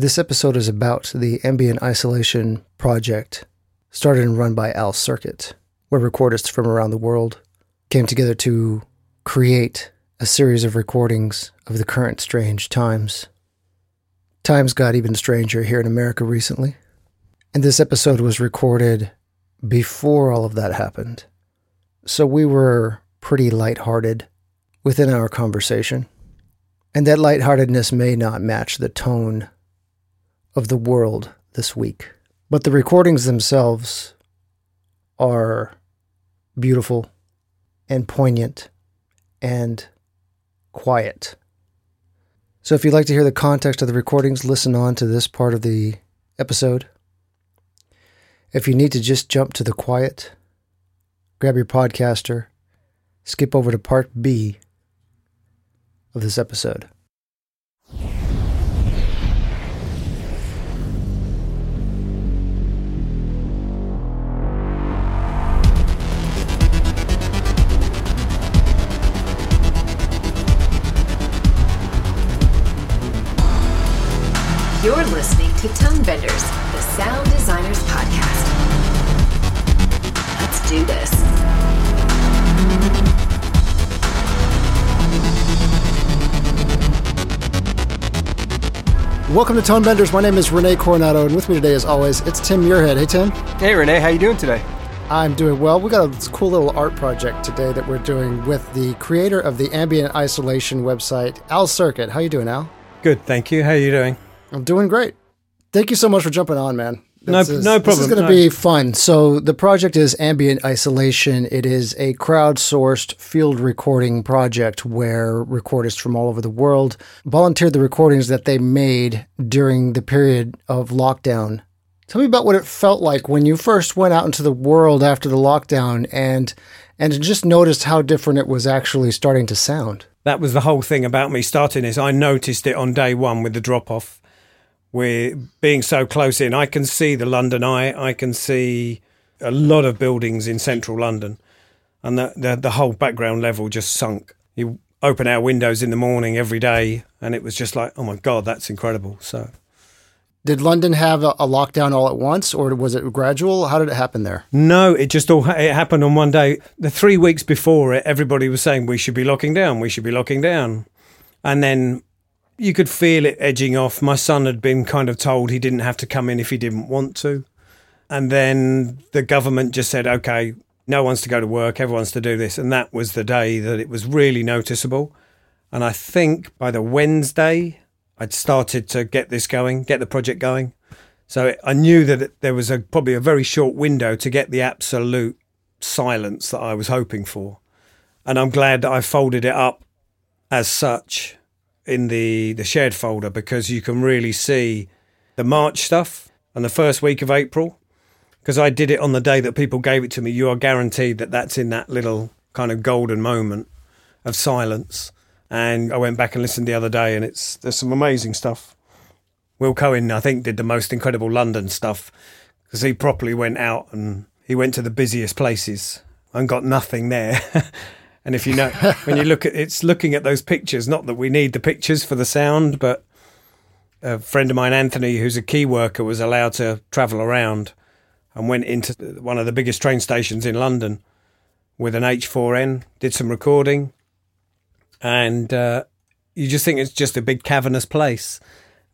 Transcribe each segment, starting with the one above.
This episode is about the ambient isolation project started and run by Al Sirkett, where recordists from around the world came together to create a series of recordings of the current strange times. Times got even stranger here in America recently, and this episode was recorded before all of that happened. So we were pretty lighthearted within our conversation. And that lightheartedness may not match the tone of the world this week. But the recordings themselves are beautiful and poignant and quiet. So if you'd like to hear the context of the recordings, listen on to this part of the episode. If you need to just jump to the quiet, grab your podcaster, skip over to part B of this episode. You're listening to Tone Benders, the Sound Designers Podcast. Let's do this. Welcome to Tone Benders. My name is Rene Coronado, and with me today, as always, it's Tim Muirhead. Hey, Tim. Hey Rene, how you doing today? I'm doing well. We got a cool little art project today that we're doing with the creator of the ambient isolation website, Al Sirkett. How you doing, Al? Good, thank you. How are you doing? I'm doing great. Thank you so much for jumping on, man. No- is- no problem. This is going to No. be fun. So the project is Ambient Isolation. It is a crowdsourced field recording project where recordists from all over the world volunteered the recordings that they made during the period of lockdown. Tell me about what it felt like when you first went out into the world after the lockdown and and just noticed how different it was actually starting to sound. That was the whole thing about me starting this. I noticed it on day one with the drop off. We're being so close in. I can see the London Eye. I can see a lot of buildings in central London, and the the, the whole background level just sunk. You open our windows in the morning every day, and it was just like, oh my god, that's incredible. So Did London have a, a lockdown all at once or was it gradual? How did it happen there? No, it just all it happened on one day. The three weeks before it, everybody was saying we should be locking down, we should be locking down, and then you could feel it edging off. My son had been kind of told he didn't have to come in if he didn't want to, and then the government just said, okay, no one's to go to work, everyone's to do this, and that was the day that it was really noticeable. And I think by the Wednesday, I'd started to get this going, get the project going. So I knew that there was a probably a very short window to get the absolute silence that I was hoping for, and I'm glad that I folded it up as such in the the shared folder because you can really see the March stuff and the first week of April because I did it on the day that people gave it to me. You are guaranteed that that's in that little kind of golden moment of silence. And I went back and listened the other day, and it's there's some amazing stuff. Will Cohen, I think, did the most incredible London stuff because he properly went out and he went to the busiest places and got nothing there. and if you know, when you look at it's looking at those pictures, not that we need the pictures for the sound, but a friend of mine, Anthony, who's a key worker, was allowed to travel around and went into one of the biggest train stations in London with an H4n, did some recording, and uh, you just think it's just a big cavernous place.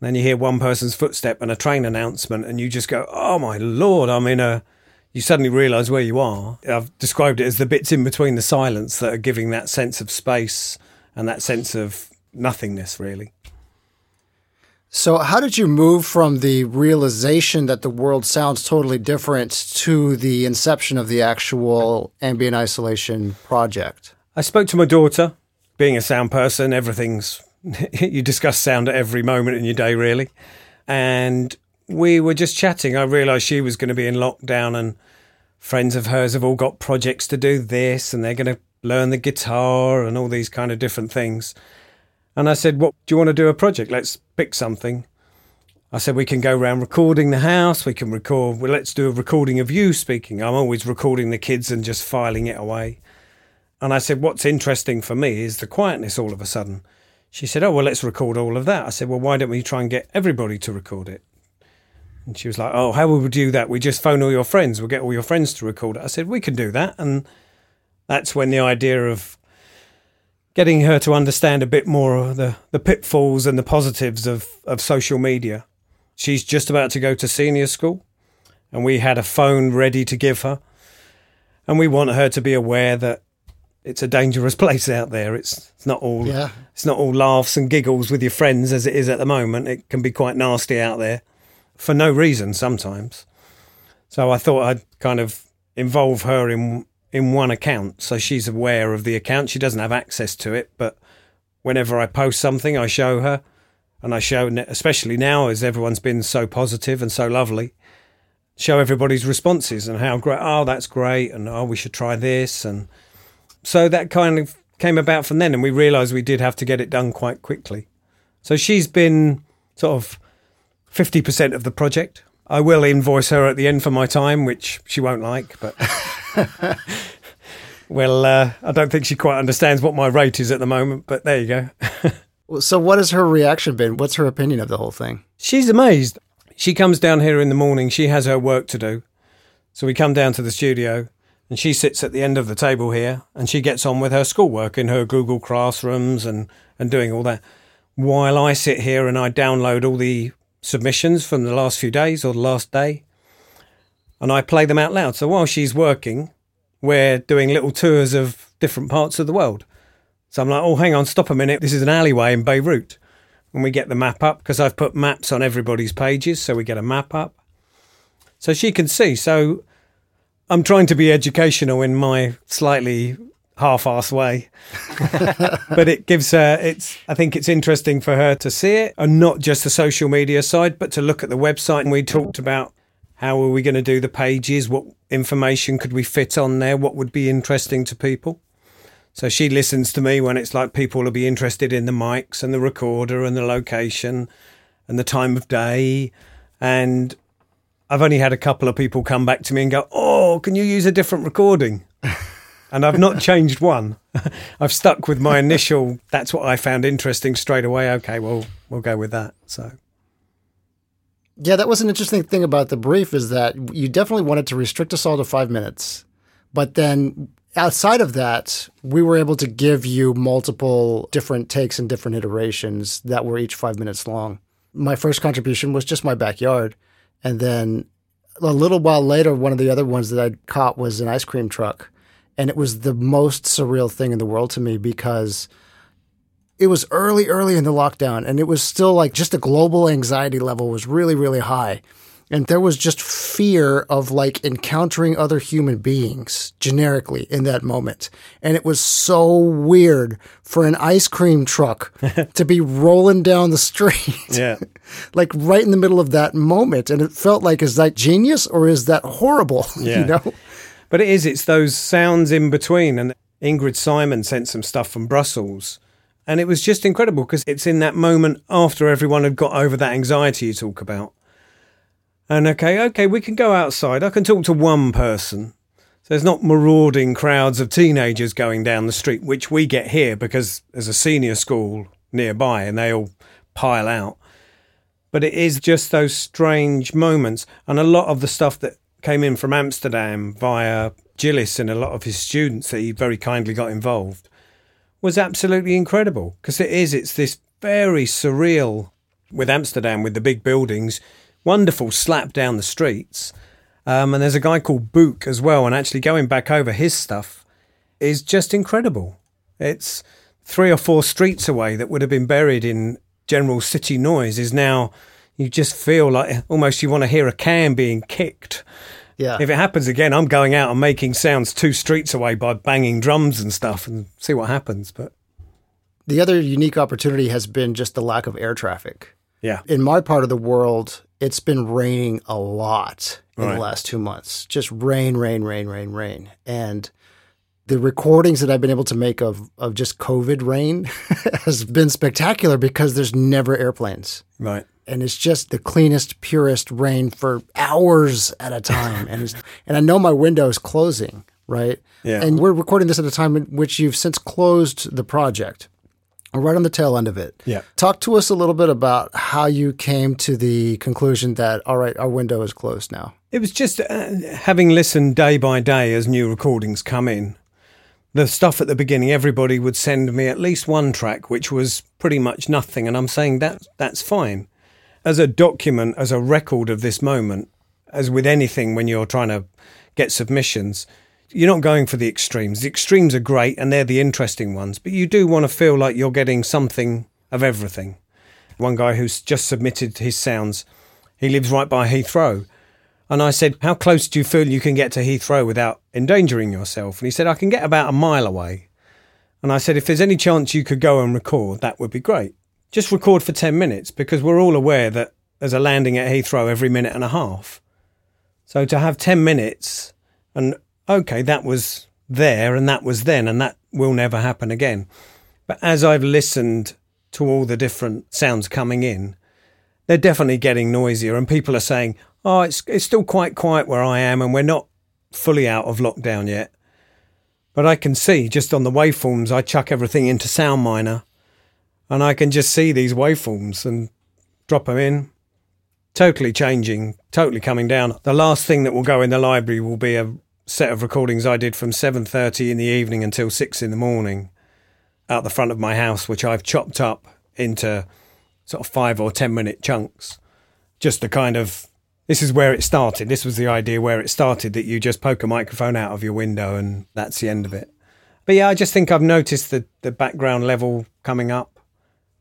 And then you hear one person's footstep and a train announcement, and you just go, "Oh my lord!" I'm in a. You suddenly realise where you are. I've described it as the bits in between the silence that are giving that sense of space and that sense of nothingness, really. So, how did you move from the realization that the world sounds totally different to the inception of the actual ambient isolation project? I spoke to my daughter. Being a sound person, everything's you discuss sound at every moment in your day, really. And we were just chatting. I realised she was going to be in lockdown, and friends of hers have all got projects to do this, and they're going to learn the guitar and all these kind of different things. And I said, "What do you want to do a project? Let's pick something." I said we can go around recording the house. We can record. Well, let's do a recording of you speaking. I'm always recording the kids and just filing it away. And I said, What's interesting for me is the quietness all of a sudden. she said, "Oh well, let's record all of that." I said, "Well, why don't we try and get everybody to record it?" And she was like, "Oh, how would we do that? We just phone all your friends. We'll get all your friends to record it." I said, "We can do that." And that's when the idea of getting her to understand a bit more of the, the pitfalls and the positives of, of social media. She's just about to go to senior school, and we had a phone ready to give her. And we want her to be aware that it's a dangerous place out there. It's, it's not all Yeah. it's not all laughs and giggles with your friends as it is at the moment. It can be quite nasty out there for no reason sometimes. So I thought I'd kind of involve her in in one account so she's aware of the account. She doesn't have access to it, but whenever I post something, I show her, and I show, especially now as everyone's been so positive and so lovely, show everybody's responses and how great. Oh, that's great, and oh, we should try this, and so that kind of came about from then, and we realised we did have to get it done quite quickly. So she's been sort of fifty percent of the project. I will invoice her at the end for my time, which she won't like, but well, uh, I don't think she quite understands what my rate is at the moment. But there you go. So, what has her reaction been? What's her opinion of the whole thing? She's amazed. She comes down here in the morning. She has her work to do. So we come down to the studio and she sits at the end of the table here and she gets on with her schoolwork in her Google Classrooms and, and doing all that. While I sit here and I download all the submissions from the last few days or the last day and I play them out loud. So while she's working, we're doing little tours of different parts of the world. So I'm like, oh, hang on, stop a minute. This is an alleyway in Beirut and we get the map up because I've put maps on everybody's pages, so we get a map up. So she can see. So I'm trying to be educational in my slightly half-assed way, but it gives her. It's. I think it's interesting for her to see it, and not just the social media side, but to look at the website. And we talked about how are we going to do the pages? What information could we fit on there? What would be interesting to people? So she listens to me when it's like people will be interested in the mics and the recorder and the location and the time of day. And I've only had a couple of people come back to me and go, Oh, can you use a different recording? and I've not changed one. I've stuck with my initial, that's what I found interesting straight away. Okay, well, we'll go with that. So, Yeah, that was an interesting thing about the brief is that you definitely wanted to restrict us all to five minutes. But then outside of that, we were able to give you multiple different takes and different iterations that were each five minutes long. My first contribution was just my backyard. And then a little while later, one of the other ones that I caught was an ice cream truck. And it was the most surreal thing in the world to me because it was early, early in the lockdown, and it was still like just the global anxiety level was really, really high. And there was just fear of like encountering other human beings generically in that moment. And it was so weird for an ice cream truck to be rolling down the street. yeah. like right in the middle of that moment. And it felt like, is that genius or is that horrible? Yeah. you know? But it is, it's those sounds in between. And Ingrid Simon sent some stuff from Brussels. And it was just incredible because it's in that moment after everyone had got over that anxiety you talk about. And okay, okay, we can go outside. I can talk to one person. So there's not marauding crowds of teenagers going down the street, which we get here because there's a senior school nearby and they all pile out. But it is just those strange moments. And a lot of the stuff that came in from Amsterdam via Gillis and a lot of his students that he very kindly got involved was absolutely incredible because it is, it's this very surreal with Amsterdam with the big buildings, wonderful slap down the streets. Um, and there's a guy called Book as well, and actually going back over his stuff is just incredible. It's three or four streets away that would have been buried in general city noise is now you just feel like almost you want to hear a can being kicked. Yeah. If it happens again, I'm going out and making sounds two streets away by banging drums and stuff and see what happens. But The other unique opportunity has been just the lack of air traffic. yeah, In my part of the world, it's been raining a lot in Right. the last two months. Just rain, rain, rain, rain, rain. And the recordings that I've been able to make of, of just COVID rain has been spectacular because there's never airplanes. right. And it's just the cleanest, purest rain for hours at a time. and it's, and I know my window is closing, right? Yeah. And we're recording this at a time in which you've since closed the project. right on the tail end of it. Yeah. Talk to us a little bit about how you came to the conclusion that, all right, our window is closed now. It was just uh, having listened day by day as new recordings come in. The stuff at the beginning, everybody would send me at least one track, which was pretty much nothing, and I'm saying that that's fine. As a document, as a record of this moment, as with anything when you're trying to get submissions, you're not going for the extremes. The extremes are great and they're the interesting ones, but you do want to feel like you're getting something of everything. One guy who's just submitted his sounds, he lives right by Heathrow. And I said, How close do you feel you can get to Heathrow without endangering yourself? And he said, I can get about a mile away. And I said, If there's any chance you could go and record, that would be great. Just record for 10 minutes because we're all aware that there's a landing at Heathrow every minute and a half. So to have 10 minutes and okay, that was there and that was then and that will never happen again. But as I've listened to all the different sounds coming in, they're definitely getting noisier and people are saying, oh, it's, it's still quite quiet where I am and we're not fully out of lockdown yet. But I can see just on the waveforms, I chuck everything into Sound SoundMiner and I can just see these waveforms and drop them in. Totally changing, totally coming down. The last thing that will go in the library will be a set of recordings I did from 7:30 in the evening until 6 in the morning out the front of my house which I've chopped up into sort of 5 or 10 minute chunks just to kind of this is where it started. This was the idea where it started that you just poke a microphone out of your window and that's the end of it. But yeah, I just think I've noticed the, the background level coming up.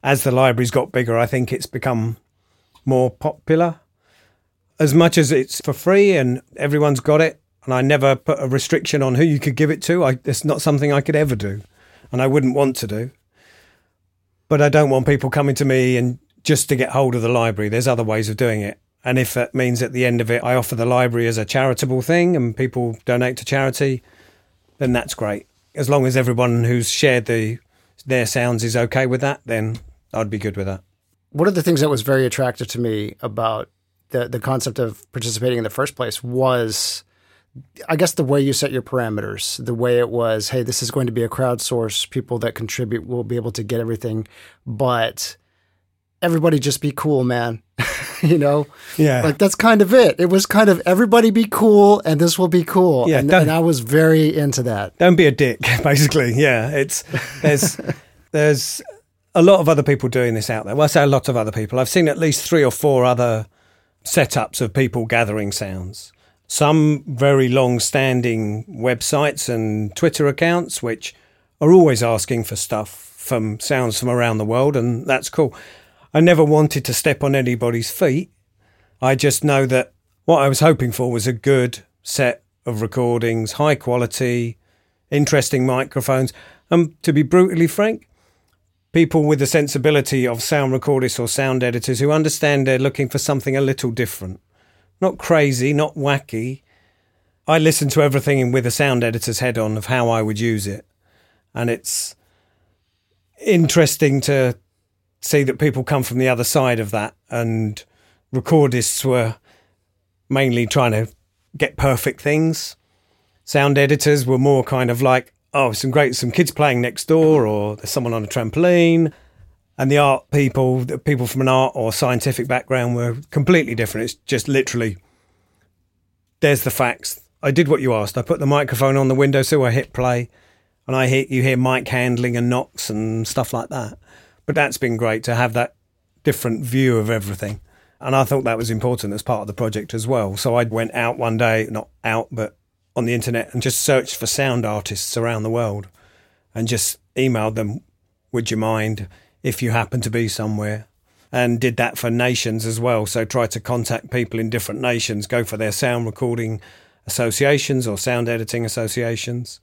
As the library's got bigger, I think it's become more popular. As much as it's for free and everyone's got it, and I never put a restriction on who you could give it to, I, it's not something I could ever do, and I wouldn't want to do. But I don't want people coming to me and just to get hold of the library. There's other ways of doing it. And if that means at the end of it, I offer the library as a charitable thing and people donate to charity, then that's great. As long as everyone who's shared the their sounds is okay with that, then I'd be good with that. One of the things that was very attractive to me about the the concept of participating in the first place was I guess the way you set your parameters, the way it was, hey, this is going to be a crowdsource, people that contribute will be able to get everything, but everybody just be cool, man. you know? Yeah. Like that's kind of it. It was kind of everybody be cool and this will be cool. Yeah, And, and I was very into that. don't be a dick basically yeah it's there's there's a lot of other people doing this out there well i say a lot of other people i've seen at least three or four other setups of people gathering sounds some very long standing websites and twitter accounts which are always asking for stuff from sounds from around the world and that's cool i never wanted to step on anybody's feet I just know that what I was hoping for was a good set of recordings, high quality, interesting microphones. And to be brutally frank, people with the sensibility of sound recordists or sound editors who understand they're looking for something a little different. Not crazy, not wacky. I listen to everything with a sound editor's head on of how I would use it. And it's interesting to see that people come from the other side of that and recordists were mainly trying to get perfect things. Sound editors were more kind of like, oh, some great, some kids playing next door, or there's someone on a trampoline. And the art people, the people from an art or scientific background were completely different. It's just literally, there's the facts. I did what you asked. I put the microphone on the window windowsill, I hit play, and I hear, you hear mic handling and knocks and stuff like that. But that's been great to have that different view of everything. And I thought that was important as part of the project as well. So I went out one day, not out, but on the internet and just searched for sound artists around the world and just emailed them, would you mind if you happen to be somewhere? And did that for nations as well. So try to contact people in different nations, go for their sound recording associations or sound editing associations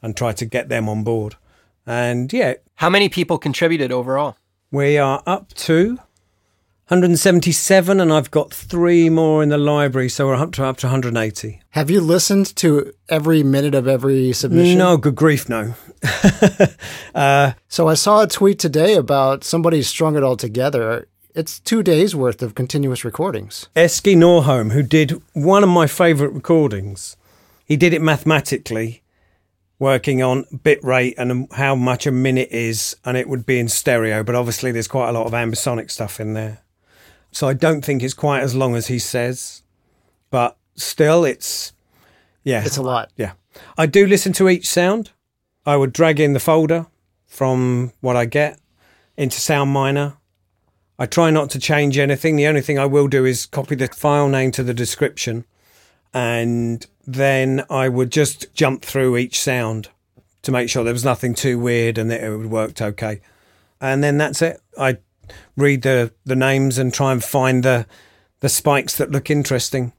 and try to get them on board. And yeah, How many people contributed overall? we are up to 177, and I've got three more in the library, so we're up to up to 180. Have you listened to every minute of every submission? No, good grief, no. Uh, so I saw a tweet today about somebody strung it all together. It's two days worth of continuous recordings. Eski Norholm, who did one of my favourite recordings, he did it mathematically working on bit rate and how much a minute is, and it would be in stereo. But obviously, there's quite a lot of ambisonic stuff in there. So I don't think it's quite as long as he says, but still, it's yeah, It's a lot. yeah. I do listen to each sound. I would drag in the folder from what I get into Sound SoundMiner. I try not to change anything. The only thing I will do is copy the file name to the description. And then I would just jump through each sound to make sure there was nothing too weird and that it worked okay. And then that's it. I read the, the names and try and find the the spikes that look interesting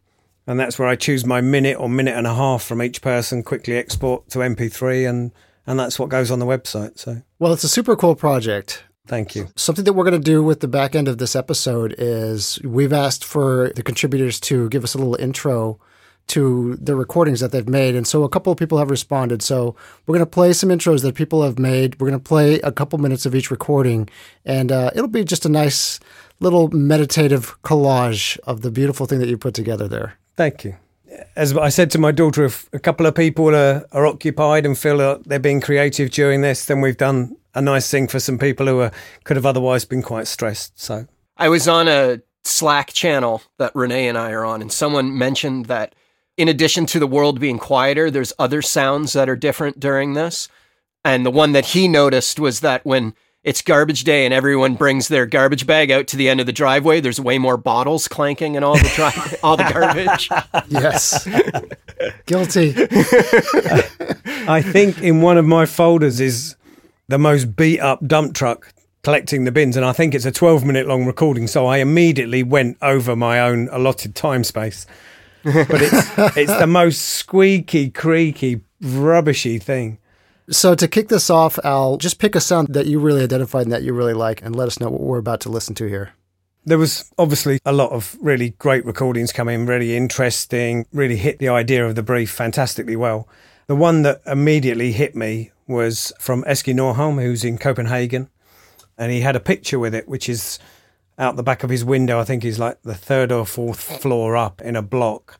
and that's where I choose my minute or minute and a half from each person, quickly export to MP3, and and that's what goes on the website. So Well, it's a super cool project. thank you. Something that we're going to do with the back end of this episode is we've asked for the contributors to give us a little intro to the recordings that they've made. And so a couple of people have responded. So we're going to play some intros that people have made. We're going to play a couple minutes of each recording. And uh, it'll be just a nice little meditative collage of the beautiful thing that you put together there. Thank you. As I said to my daughter, if a couple of people are, are occupied and feel that they're being creative during this, then we've done a nice thing for some people who are, could have otherwise been quite stressed. So I was on a Slack channel that Rene and I are on, and someone mentioned that in addition to the world being quieter, there's other sounds that are different during this. And the one that he noticed was that when it's garbage day and everyone brings their garbage bag out to the end of the driveway, there's way more bottles clanking and all the dri- all the garbage. Yes. Guilty. I think in one of my folders is the most beat up dump truck collecting the bins, and I think it's a 12 minute long recording. So I immediately went over my own allotted time space. But it's it's the most squeaky, creaky, rubbishy thing. So to kick this off, Al, just pick a sound that you really identified and that you really like and let us know what we're about to listen to here. There was obviously a lot of really great recordings coming, really interesting, really hit the idea of the brief fantastically well. The one that immediately hit me was from Eski Norholm, who's in Copenhagen, and he had a picture with it, which is out the back of his window. I think he's like the third or fourth floor up in a block.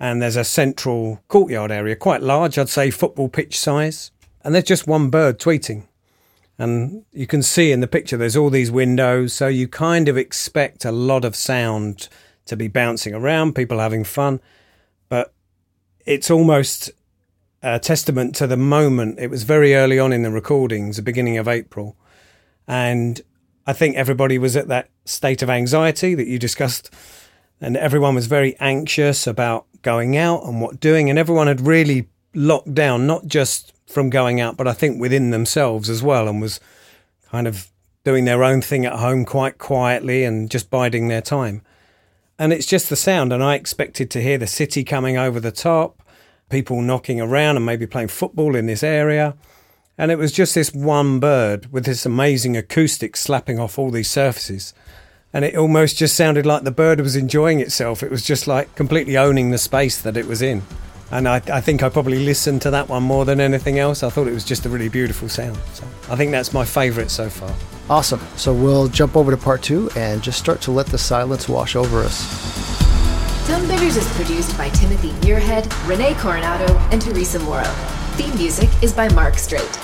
And there's a central courtyard area, quite large, I'd say football pitch size. And there's just one bird tweeting. And you can see in the picture there's all these windows, so you kind of expect a lot of sound to be bouncing around, people having fun. But it's almost a testament to the moment. It was very early on in the recordings, the beginning of April. And I think everybody was at that state of anxiety that you discussed. And everyone was very anxious about going out and what doing. And everyone had really locked down, not just from going out, but I think within themselves as well, and was kind of doing their own thing at home quite quietly and just biding their time. And it's just the sound. And I expected to hear the city coming over the top, people knocking around and maybe playing football in this area. And it was just this one bird with this amazing acoustic slapping off all these surfaces. And it almost just sounded like the bird was enjoying itself. It was just like completely owning the space that it was in. And I, I think I probably listened to that one more than anything else. I thought it was just a really beautiful sound. So I think that's my favourite so far. Awesome. So we'll jump over to part two and just start to let the silence wash over us. Tonebenders is produced by Timothy Muirhead, Rene Coronado, and Teresa Moro. Theme music is by Mark Straight.